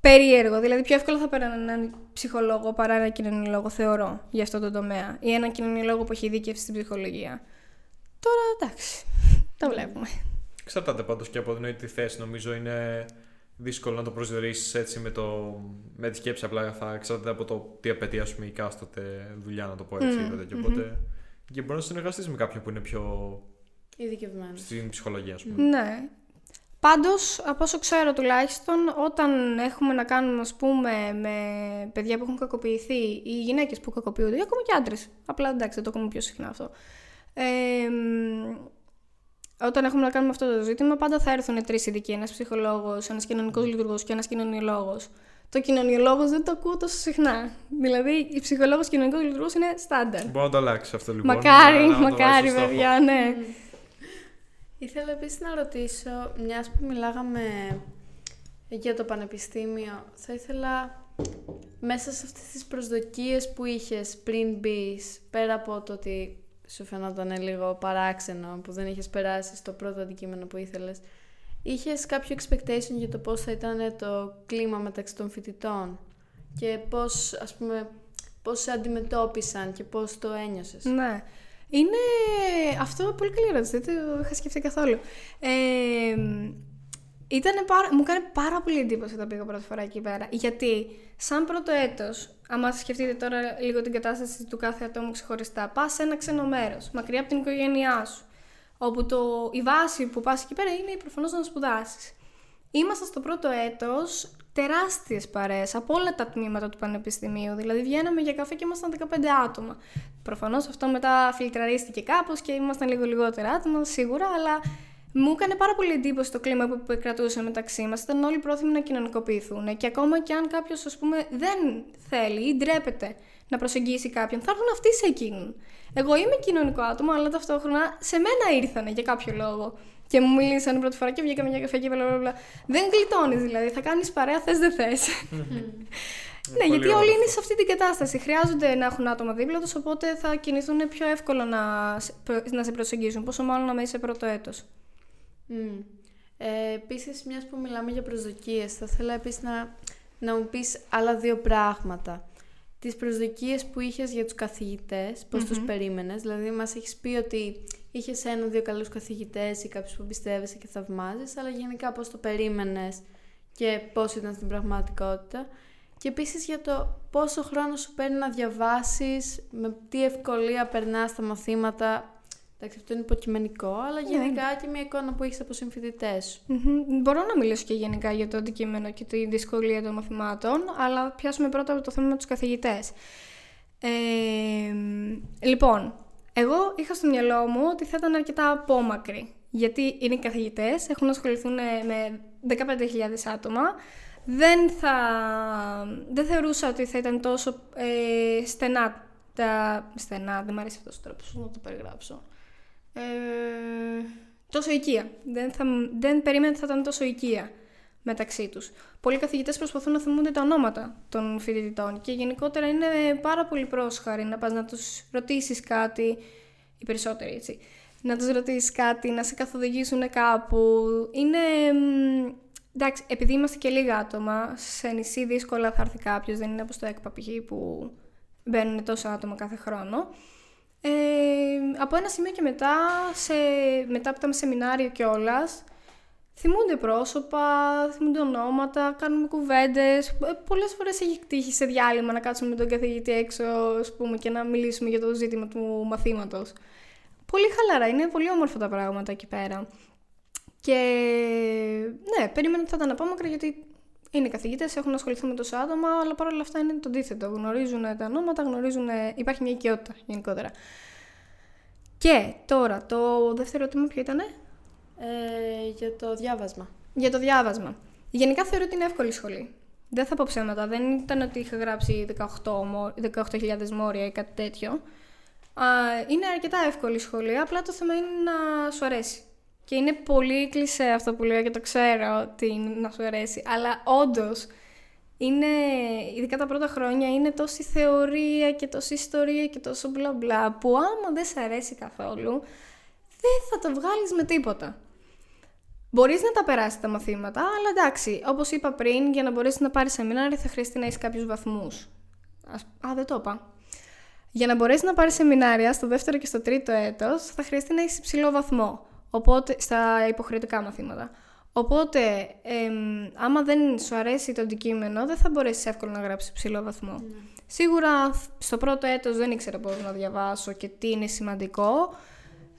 περίεργο. Δηλαδή, πιο εύκολα θα πέρανε έναν ψυχολόγο παρά έναν κοινωνιολόγο, θεωρώ, για αυτό το τομέα. Ή έναν κοινωνιολόγο που έχει δίκευση στην ψυχολογία. Τώρα, εντάξει, τα βλέπουμε. Εξαρτάται πάντως και από την θέση, νομίζω είναι δύσκολο να το προσδιορίσεις έτσι με, το, με τη σκέψη. Απλά θα εξαρτάται από το τι απαιτεί ας πούμε, η κάστοτε δουλειά, να το πω έτσι. Mm. Και, οποτε και μπορεί να συνεργαστείς με κάποιον που είναι πιο. ειδικευμένος. Στην ψυχολογία, ας πούμε. Ναι. Πάντως, από όσο ξέρω τουλάχιστον, όταν έχουμε να κάνουμε ας πούμε, με παιδιά που έχουν κακοποιηθεί ή γυναίκες που κακοποιούνται, ή ακόμα και άντρες. Απλά εντάξει, δεν το ακούμε πιο συχνά αυτό. Ε, όταν έχουμε να κάνουμε αυτό το ζήτημα, πάντα θα έρθουν τρεις ειδικοί. Ένας ψυχολόγος, ένας κοινωνικός λειτουργός και ένας κοινωνιολόγος. Το κοινωνιολόγος δεν το ακούω τόσο συχνά. Δηλαδή, η ψυχολόγος κοινωνικός λειτουργός είναι στάνταρ. Μπορεί να το αλλάξει αυτό λοιπόν. Μακάρι, να, μακάρι, παιδιά, ναι. Ήθελα επίσης να ρωτήσω, μιας που μιλάγαμε για το πανεπιστήμιο, θα ήθελα μέσα σε αυτές τις προσδοκίες που είχες πριν μπεις, πέρα από το ότι σου φαινόταν λίγο παράξενο που δεν είχες περάσει στο πρώτο αντικείμενο που ήθελες. Είχες κάποιο expectation για το πώς θα ήταν το κλίμα μεταξύ των φοιτητών και πώς, ας πούμε, πώς σε αντιμετώπισαν και πώς το ένιωσες; Ναι. Είναι αυτό πολύ καλή ερώτηση, δεν το είχα σκεφτεί καθόλου. Ε, Ήτανε πάρα... Μου κάνει πάρα πολύ εντύπωση όταν πήγα πρώτη φορά εκεί πέρα. Γιατί, σαν πρώτο έτος, άμα σκεφτείτε τώρα λίγο την κατάσταση του κάθε ατόμου ξεχωριστά, πας σε ένα ξένο μέρος, μακριά από την οικογένειά σου. Όπου το... η βάση που πας εκεί πέρα είναι προφανώς να σπουδάσεις. Ήμασταν στο πρώτο έτος τεράστιες παρέες από όλα τα τμήματα του Πανεπιστημίου. Δηλαδή, βγαίναμε για καφέ και ήμασταν 15 άτομα. Προφανώς αυτό μετά φιλτραρίστηκε κάπως και ήμασταν λίγο λιγότερα άτομα, σίγουρα, αλλά Μου έκανε πάρα πολύ εντύπωση το κλίμα που κρατούσε μεταξύ μας. Ήταν όλοι πρόθυμοι να κοινωνικοποιηθούν. Και ακόμα και αν κάποιος, ας πούμε, δεν θέλει ή ντρέπεται να προσεγγίσει κάποιον, θα έρθουν αυτοί σε εκείνον. Εγώ είμαι κοινωνικό άτομο, αλλά ταυτόχρονα σε μένα ήρθανε για κάποιο λόγο. Και μου μίλησαν πρώτη φορά και βγήκαμε για καφέ και μπλα Δεν γλιτώνεις δηλαδή. Θα κάνεις παρέα, θες δεν θες. ναι, γιατί όλοι είναι σε αυτή την κατάσταση. Χρειάζονται να έχουν άτομα δίπλα τους, οπότε θα κινηθούν πιο εύκολο να, να σε προσεγγίσουν. Πόσο μάλλον να είσαι πρώτο έτος. Mm. Ε, επίσης, μιας που μιλάμε για προσδοκίες, θα ήθελα επίσης να, να μου πεις άλλα δύο πράγματα. Τις προσδοκίες που είχες για τους καθηγητές, πώς mm-hmm. του περίμενες; Δηλαδή, μας έχεις πει ότι είχες ένα-δύο καλούς καθηγητές ή κάποιους που πιστεύεσαι και θαυμάζεις, αλλά γενικά πώς το περίμενες και πώς ήταν στην πραγματικότητα; Και επίσης για το πόσο χρόνο σου παίρνει να διαβάσεις, με τι ευκολία περνάς τα μαθήματα Εντάξει, αυτό είναι υποκειμενικό, αλλά ναι. γενικά και μια εικόνα που έχεις από συμφοιτητές σου. Μπορώ να μιλήσω και γενικά για το αντικείμενο και τη δυσκολία των μαθημάτων, αλλά πιάσουμε πρώτα από το θέμα με τους καθηγητές. Ε, λοιπόν, εγώ είχα στο μυαλό μου ότι θα ήταν αρκετά απόμακροι. Γιατί είναι καθηγητές, έχουν ασχοληθούν με 15.000 άτομα. Δεν, θα, δεν θεωρούσα ότι θα ήταν τόσο ε, στενά τα. Στενά, δεν μου αρέσει αυτός ο τρόπος να το περιγράψω ε, τόσο οικία. Δεν, θα, δεν περίμενα ότι θα ήταν τόσο οικία μεταξύ τους. Πολλοί καθηγητές προσπαθούν να θυμούνται τα ονόματα των φοιτητών και γενικότερα είναι πάρα πολύ πρόσχαροι να πας να τους ρωτήσεις κάτι, οι περισσότεροι έτσι, να τους ρωτήσεις κάτι, να σε καθοδηγήσουν κάπου. Είναι... Εντάξει, επειδή είμαστε και λίγα άτομα, σε νησί δύσκολα θα έρθει κάποιος, δεν είναι όπως το ΕΚΠΑ που μπαίνουν τόσα άτομα κάθε χρόνο. Ε, από ένα σημείο και μετά, σε, μετά από τα σεμινάρια κιόλας, θυμούνται πρόσωπα, θυμούνται ονόματα, κάνουμε κουβέντες. Ε, Πολλές φορές έχει τύχει σε διάλειμμα να κάτσουμε με τον καθηγητή έξω ας πούμε, και να μιλήσουμε για το ζήτημα του μαθήματος. Πολύ χαλαρά, είναι πολύ όμορφα τα πράγματα εκεί πέρα. Και ναι, περίμενα ότι θα ήταν απόμακρα γιατί είναι καθηγητές, έχουν ασχοληθεί με τόσα άτομα, αλλά παρόλα αυτά είναι το αντίθετο. Γνωρίζουν τα ονόματα, γνωρίζουν. Υπάρχει μια οικειότητα γενικότερα. Και τώρα, το δεύτερο ερώτημα ποιο ήταν. Ε, για το διάβασμα. Για το διάβασμα. Γενικά θεωρώ ότι είναι εύκολη σχολή. Δεν θα πω ψέματα. Δεν ήταν ότι είχα γράψει 18.000 18 μόρια ή κάτι τέτοιο. είναι αρκετά εύκολη σχολή. Απλά το θέμα είναι να σου αρέσει. Και είναι πολύ κλεισέ αυτό που λέω και το ξέρω ότι είναι να σου αρέσει. Αλλά όντως είναι, ειδικά τα πρώτα χρόνια, είναι τόση θεωρία και τόση ιστορία και τόσο μπλα μπλα που άμα δεν σε αρέσει καθόλου, δεν θα το βγάλεις με τίποτα. Μπορείς να τα περάσεις τα μαθήματα, αλλά εντάξει, όπως είπα πριν, για να μπορέσεις να πάρεις σεμινάρια θα χρειαστεί να έχεις κάποιους βαθμούς. Α, δεν το είπα. Για να μπορέσεις να πάρεις σεμινάρια στο δεύτερο και στο τρίτο έτος, θα χρειαστεί να έχεις υψηλό βαθμό. Οπότε, στα υποχρεωτικά μαθήματα. Οπότε, άμα δεν σου αρέσει το αντικείμενο, δεν θα μπορέσεις εύκολα να γράψεις ψηλό βαθμό. Ναι. Σίγουρα στο πρώτο έτος δεν ήξερα πώς να διαβάσω και τι είναι σημαντικό.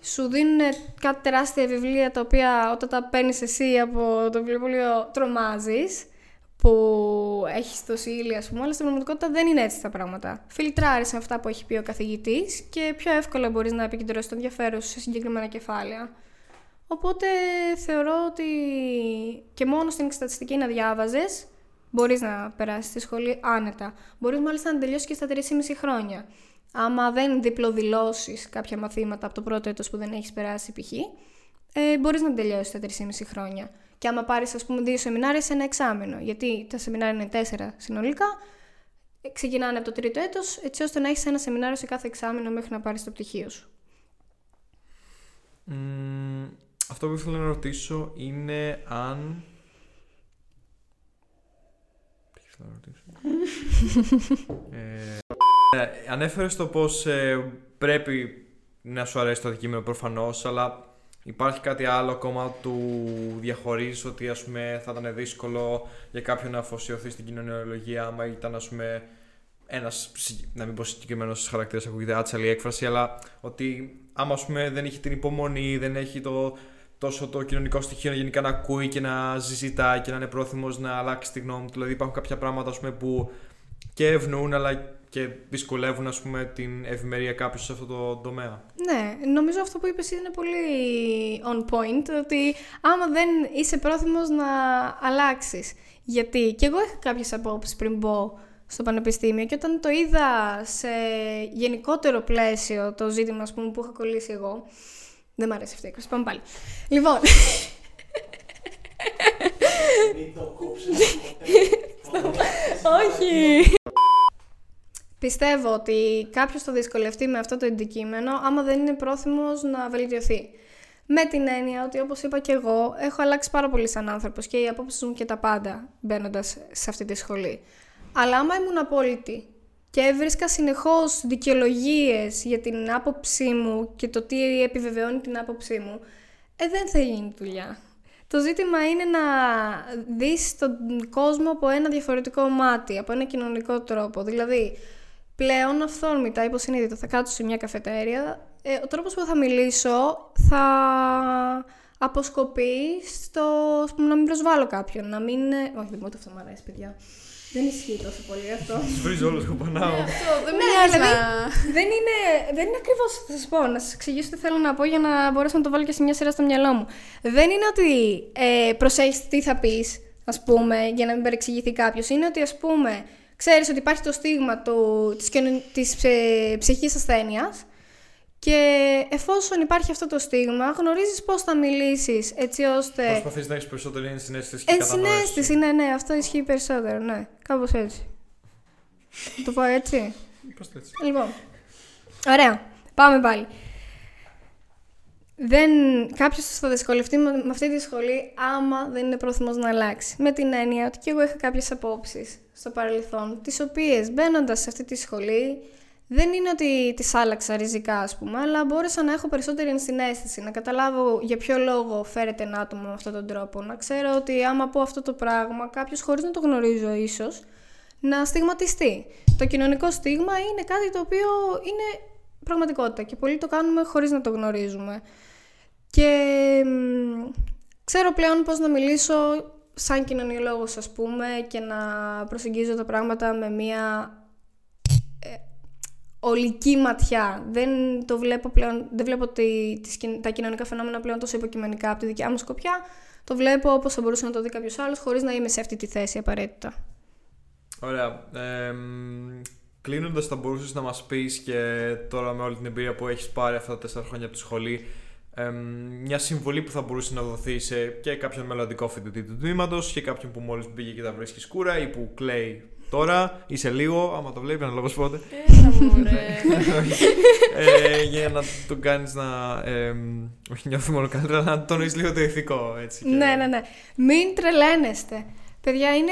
Σου δίνουν κάτι τεράστια βιβλία τα οποία όταν τα παίρνεις εσύ από το βιβλίο τρομάζεις που έχεις το ήλιο, ας πούμε, αλλά στην πραγματικότητα δεν είναι έτσι τα πράγματα. Φιλτράρει αυτά που έχει πει ο καθηγητής και πιο εύκολα μπορείς να επικεντρώσεις το ενδιαφέρον σου σε συγκεκριμένα κεφάλαια. Οπότε θεωρώ ότι και μόνο στην εξεταστική να διάβαζες, μπορείς να περάσεις τη σχολή άνετα. Μπορείς μάλιστα να τελειώσεις και στα 3,5 χρόνια. Άμα δεν διπλοδηλώσεις κάποια μαθήματα από το πρώτο έτος που δεν έχεις περάσει π.χ., ε, μπορείς να τελειώσεις στα 3,5 χρόνια. Και άμα πάρεις, ας πούμε, δύο σεμινάρια σε ένα εξάμεινο, γιατί τα σεμινάρια είναι τέσσερα συνολικά, ε, ξεκινάνε από το τρίτο έτος, έτσι ώστε να έχεις ένα σεμινάριο σε κάθε εξάμεινο μέχρι να πάρεις το πτυχίο σου. Αυτό που ήθελα να ρωτήσω είναι αν. Τι ήθελα να ρωτήσω; ε, ανέφερες το πώ ε, πρέπει να σου αρέσει το αντικείμενο προφανώς, αλλά υπάρχει κάτι άλλο ακόμα του διαχωρίζεις ότι ας πούμε, θα ήταν δύσκολο για κάποιον να αφοσιωθεί στην κοινωνιολογία άμα ήταν ας πούμε ένας, να μην πω συγκεκριμένος χαρακτήρας ακούγεται άτσαλη έκφραση, αλλά ότι άμα ας πούμε, δεν έχει την υπομονή, δεν έχει το, τόσο το κοινωνικό στοιχείο γενικά να ακούει και να συζητάει και να είναι πρόθυμος να αλλάξει τη γνώμη του. Δηλαδή υπάρχουν κάποια πράγματα πούμε, που και ευνοούν αλλά και δυσκολεύουν ας πούμε την ευημερία κάποιου σε αυτό το τομέα. Ναι, νομίζω αυτό που είπες είναι πολύ on point, ότι άμα δεν είσαι πρόθυμος να αλλάξεις. Γιατί και εγώ είχα κάποιες απόψεις πριν μπω στο πανεπιστήμιο και όταν το είδα σε γενικότερο πλαίσιο το ζήτημα ας πούμε, που είχα κολλήσει εγώ, δεν μ' αρέσει αυτή η έκφραση, πάμε πάλι. Λοιπόν, Μην το όχι. Πιστεύω ότι κάποιος θα δυσκολευτεί με αυτό το αντικείμενο άμα δεν είναι πρόθυμος να βελτιωθεί. Με την έννοια ότι, όπως είπα και εγώ, έχω αλλάξει πάρα πολύ σαν άνθρωπος και οι απόψεις μου και τα πάντα μπαίνοντας σε αυτή τη σχολή. Αλλά άμα ήμουν απόλυτη και έβρισκα συνεχώς δικαιολογίες για την άποψή μου και το τι επιβεβαιώνει την άποψή μου, ε, δεν θα γίνει δουλειά. Το ζήτημα είναι να δεις τον κόσμο από ένα διαφορετικό μάτι, από ένα κοινωνικό τρόπο. Δηλαδή, πλέον αυθόρμητα, υποσυνείδητα, θα κάτσω σε μια καφετέρια, ε, ο τρόπος που θα μιλήσω θα αποσκοπεί στο να μην προσβάλλω κάποιον, να μην... Όχι, δεν μου αυτό μου αρέσει, παιδιά. Δεν ισχύει τόσο πολύ αυτό. Τους βρίζω όλους κοπανάω. Ναι, αυτό δεν με Ναι, νοιάζει δηλαδή, να- δεν είναι, δεν είναι ακριβώς. Θα σας πω, να σας εξηγήσω τι θέλω να πω για να μπορέσω να το βάλω και σε μια σειρά στο μυαλό μου. Δεν είναι ότι ε, προσέχεις τι θα πεις, ας πούμε, για να μην παρεξηγηθεί κάποιος. Είναι ότι, ας πούμε, ξέρεις ότι υπάρχει το στίγμα του, της, κοινων- της ψε, ψυχικής ασθένειας και εφόσον υπάρχει αυτό το στίγμα, γνωρίζεις πώς θα μιλήσεις έτσι ώστε... Προσπαθείς να έχεις περισσότερη ενσυναίσθηση και κατανόηση. Ενσυναίσθηση, ναι, ναι, αυτό ισχύει περισσότερο, ναι. Κάπως έτσι. το πω έτσι. Πώς το έτσι. Λοιπόν, ωραία. Πάμε πάλι. Δεν, κάποιος θα δυσκολευτεί με, με αυτή τη σχολή άμα δεν είναι πρόθυμος να αλλάξει. Με την έννοια ότι και εγώ είχα κάποιες απόψεις στο παρελθόν, τις οποίες μπαίνοντας σε αυτή τη σχολή δεν είναι ότι τις άλλαξα ριζικά ας πούμε, αλλά μπόρεσα να έχω περισσότερη ενσυναίσθηση, να καταλάβω για ποιο λόγο φέρεται ένα άτομο με αυτόν τον τρόπο, να ξέρω ότι άμα πω αυτό το πράγμα κάποιος χωρίς να το γνωρίζω ίσως, να στιγματιστεί. Το κοινωνικό στίγμα είναι κάτι το οποίο είναι πραγματικότητα και πολλοί το κάνουμε χωρίς να το γνωρίζουμε. Και μ, ξέρω πλέον πώς να μιλήσω σαν κοινωνιολόγος ας πούμε και να προσεγγίζω τα πράγματα με μια ε, ολική ματιά. Δεν το βλέπω πλέον, δεν βλέπω τη, τις, κοι- τα κοινωνικά φαινόμενα πλέον τόσο υποκειμενικά από τη δικιά μου σκοπιά. Το βλέπω όπως θα μπορούσε να το δει κάποιος άλλος χωρίς να είμαι σε αυτή τη θέση απαραίτητα. Ωραία. Ε, Κλείνοντας, θα μπορούσες να μας πεις και τώρα με όλη την εμπειρία που έχεις πάρει αυτά τα τέσσερα χρόνια από τη σχολή, εμ, μια συμβολή που θα μπορούσε να δοθεί σε και κάποιον μελλοντικό φοιτητή του τμήματος και κάποιον που μόλις μπήκε και τα βρίσκεις σκούρα ή που κλαίει τώρα ή σε λίγο, άμα το βλέπει, αναλόγως πότε. Έλα μου, ρε. ε, για να τον κάνεις να. εμ, όχι νιώθει μόνο καλύτερα, αλλά να τονίσεις λίγο το ηθικό. Έτσι, και- Ναι, ναι, ναι. Μην τρελαίνεστε. Παιδιά, είναι.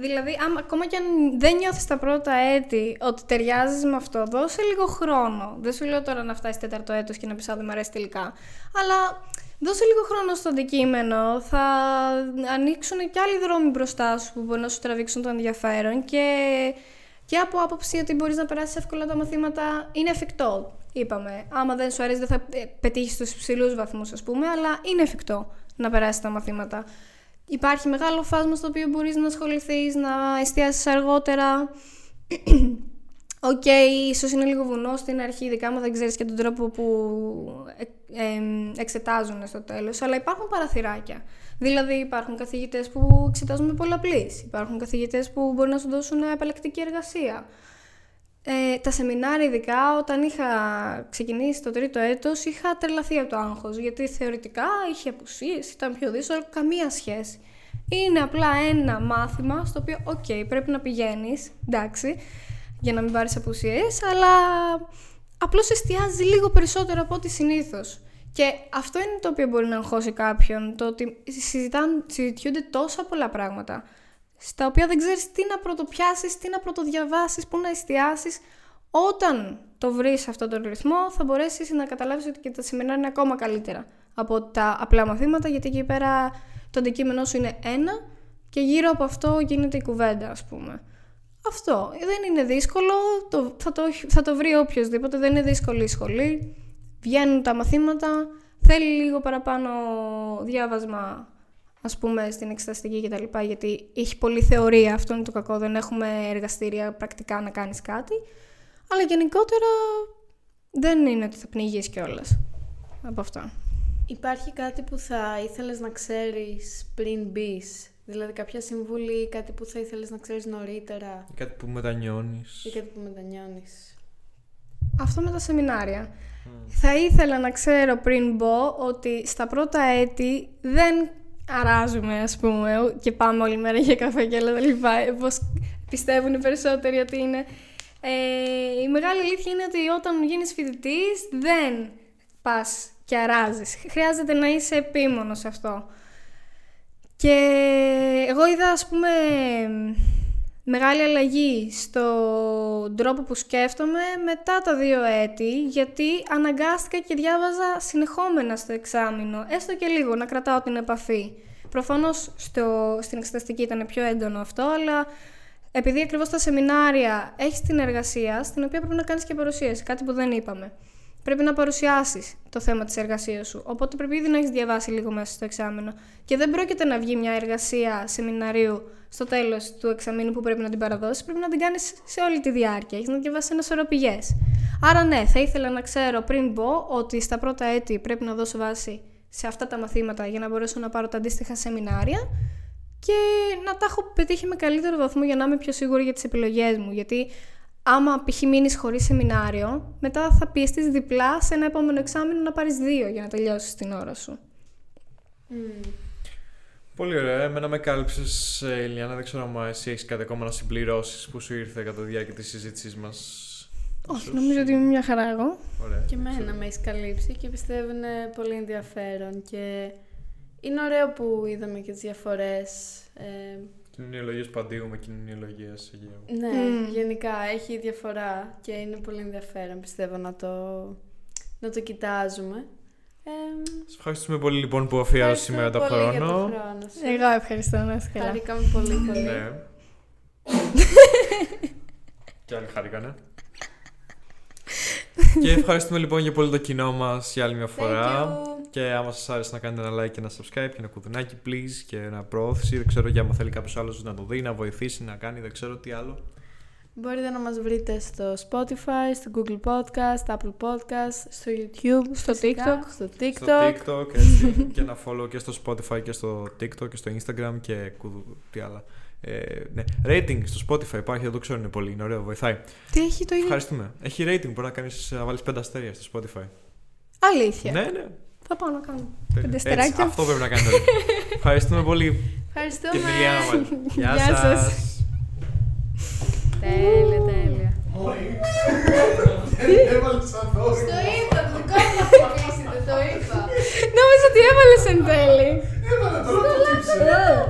Δηλαδή, άμα, ακόμα και αν δεν νιώθεις τα πρώτα έτη ότι ταιριάζεις με αυτό, δώσε λίγο χρόνο. Δεν σου λέω τώρα να φτάσεις τέταρτο έτος και να πεις Α, δεν μ' αρέσει τελικά. Αλλά δώσε λίγο χρόνο στο αντικείμενο. Θα ανοίξουν και άλλοι δρόμοι μπροστά σου που μπορεί να σου τραβήξουν το ενδιαφέρον και, και από άποψη ότι μπορείς να περάσεις εύκολα τα μαθήματα είναι εφικτό. Είπαμε. Άμα δεν σου αρέσει, δεν θα πετύχεις τους υψηλού βαθμούς, ας πούμε, αλλά είναι εφικτό να περάσεις τα μαθήματα. Υπάρχει μεγάλο φάσμα στο οποίο μπορείς να ασχοληθείς, να εστιάσεις αργότερα. Οκ, ίσως είναι λίγο βουνό στην αρχή, ειδικά άμα δεν ξέρεις και τον τρόπο που ε, ε, εξετάζουν στο τέλος, αλλά υπάρχουν παραθυράκια. Δηλαδή υπάρχουν καθηγητές που εξετάζουν με πολλαπλής, υπάρχουν καθηγητές που μπορεί να σου δώσουν απαλλακτική εργασία. Ε, τα σεμινάρια ειδικά, όταν είχα ξεκινήσει το τρίτο έτος, είχα τρελαθεί από το άγχος, γιατί θεωρητικά είχε απουσίες, ήταν πιο δύσκολο, καμία σχέση. Είναι απλά ένα μάθημα στο οποίο, οκ, πρέπει να πηγαίνεις, εντάξει, για να μην πάρεις απουσίες, αλλά απλώς εστιάζει λίγο περισσότερο από ό,τι συνήθως. Και αυτό είναι το οποίο μπορεί να αγχώσει κάποιον, το ότι συζητάν, συζητιούνται τόσα πολλά πράγματα στα οποία δεν ξέρεις τι να πρωτοπιάσεις, τι να πρωτοδιαβάσεις, πού να εστιάσεις. Όταν το βρεις αυτόν τον ρυθμό θα μπορέσεις να καταλάβεις ότι και τα σεμινάρια είναι ακόμα καλύτερα από τα απλά μαθήματα γιατί εκεί πέρα το αντικείμενό σου είναι ένα και γύρω από αυτό γίνεται η κουβέντα ας πούμε. Αυτό δεν είναι δύσκολο, το, θα, το, θα το βρει οποιοδήποτε, δεν είναι δύσκολη η σχολή. Βγαίνουν τα μαθήματα, θέλει λίγο παραπάνω διάβασμα ας πούμε, στην εξεταστική κτλ. Γιατί έχει πολλή θεωρία, αυτό είναι το κακό, δεν έχουμε εργαστήρια πρακτικά να κάνεις κάτι. Αλλά γενικότερα δεν είναι ότι θα πνιγείς κιόλας από αυτό. Υπάρχει κάτι που θα ήθελες να ξέρεις πριν μπεις, δηλαδή κάποια συμβουλή, κάτι που θα ήθελες να ξέρεις νωρίτερα Κάτι που μετανιώνεις. ή κάτι που μετανιώνεις. Αυτό με τα σεμινάρια. Θα ήθελα να ξέρω πριν μπω ότι στα πρώτα έτη δεν αράζουμε, ας πούμε, και πάμε όλη μέρα για καφέ και όλα τα λοιπά, όπως πιστεύουν οι περισσότεροι ότι είναι. Ε, η μεγάλη αλήθεια είναι ότι όταν γίνεις φοιτητής δεν πας και αράζεις. Χρειάζεται να είσαι επίμονος σε αυτό. Και εγώ είδα, ας πούμε, μεγάλη αλλαγή στον τρόπο που σκέφτομαι μετά τα δύο έτη, γιατί αναγκάστηκα και διάβαζα συνεχόμενα στο εξάμεινο, έστω και λίγο, να κρατάω την επαφή. Προφανώς στο, στην εξεταστική ήταν πιο έντονο αυτό, αλλά επειδή ακριβώς στα σεμινάρια έχεις την εργασία, στην οποία πρέπει να κάνεις και παρουσίαση, κάτι που δεν είπαμε. Πρέπει να παρουσιάσεις το θέμα της εργασίας σου, οπότε πρέπει ήδη να έχεις διαβάσει λίγο μέσα στο εξάμεινο. Και δεν πρόκειται να βγει μια εργασία σεμιναρίου στο τέλος του εξαμήνου που πρέπει να την παραδώσεις, πρέπει να την κάνεις σε όλη τη διάρκεια, έχεις να διαβάσεις ένα σωρό πηγές. Άρα ναι, θα ήθελα να ξέρω πριν μπω ότι στα πρώτα έτη πρέπει να δώσω βάση σε αυτά τα μαθήματα για να μπορέσω να πάρω τα αντίστοιχα σεμινάρια και να τα έχω πετύχει με καλύτερο βαθμό για να είμαι πιο σίγουρη για τις επιλογές μου. Γιατί άμα π.χ. μείνεις χωρίς σεμινάριο, μετά θα πιεστείς διπλά σε ένα επόμενο εξάμεινο να πάρεις δύο για να τελειώσεις την ώρα σου. Πολύ ωραία. Εμένα με κάλυψες, Ελιάνα. Δεν ξέρω αν εσύ έχεις κάτι ακόμα να συμπληρώσεις που σου ήρθε κατά τη διάρκεια της συζήτησής μας. Όχι, νομίζω ότι είμαι μια χαρά εγώ. Ωραία. Και εμένα με έχεις καλύψει και πιστεύω είναι πολύ ενδιαφέρον και είναι ωραίο που είδαμε και τις διαφορές. Ε, Κοινωνιολογίες Παντίου με κοινωνιολογίες Αιγαίου. ναι, Μμμ. γενικά έχει διαφορά και είναι πολύ ενδιαφέρον πιστεύω να το, να το κοιτάζουμε. Ε, Σα ευχαριστούμε πολύ λοιπόν που αφιέρωσες ευχαριστούμε σήμερα το πολύ για χρόνο. το χρόνο σου. Εγώ ευχαριστώ, να είσαι καλά. Χαρήκαμε πολύ πολύ. Ναι. και άλλοι χαρήκανε. και ευχαριστούμε λοιπόν για πολύ το κοινό μας για άλλη μια φορά. Thank you. Και άμα σας άρεσε να κάνετε ένα like και ένα subscribe και ένα κουδουνάκι, please, και ένα προώθηση. Δεν ξέρω για άμα θέλει κάποιος άλλος να το δει, να βοηθήσει, να κάνει, δεν ξέρω τι άλλο. Μπορείτε να μας βρείτε στο Spotify, στο Google Podcast, Apple Podcast, στο YouTube, Στο φυσικά, TikTok. στο Στο TikTok. TikTok, έτσι. και ένα follow και στο Spotify και στο TikTok και στο Instagram και κουδου, τι άλλα. Ε, ναι. Rating στο Spotify υπάρχει, δεν το ξέρω, είναι πολύ, είναι ωραίο, βοηθάει. Τι έχει το ίδιο; Ευχαριστούμε. Έχει rating, μπορεί να, κάνεις, να βάλεις 5 αστέρια στο Spotify. Αλήθεια. Ναι, ναι. Θα πάω να κάνω. Τέλεια. Πέντε Έτσι, αστεράκια. αυτό πρέπει να κάνετε. όλοι. Ευχαριστούμε πολύ. Και Ευχαριστούμε. την Ηλιάνα πάλι. Γεια Γεια σας. σας. Τέλεια, τέλεια. Έβαλες σαν Το είπα, το δικό μου να αφήσετε, το είπα. Νόμιζα ότι έβαλες εν τέλει. Έβαλε τώρα το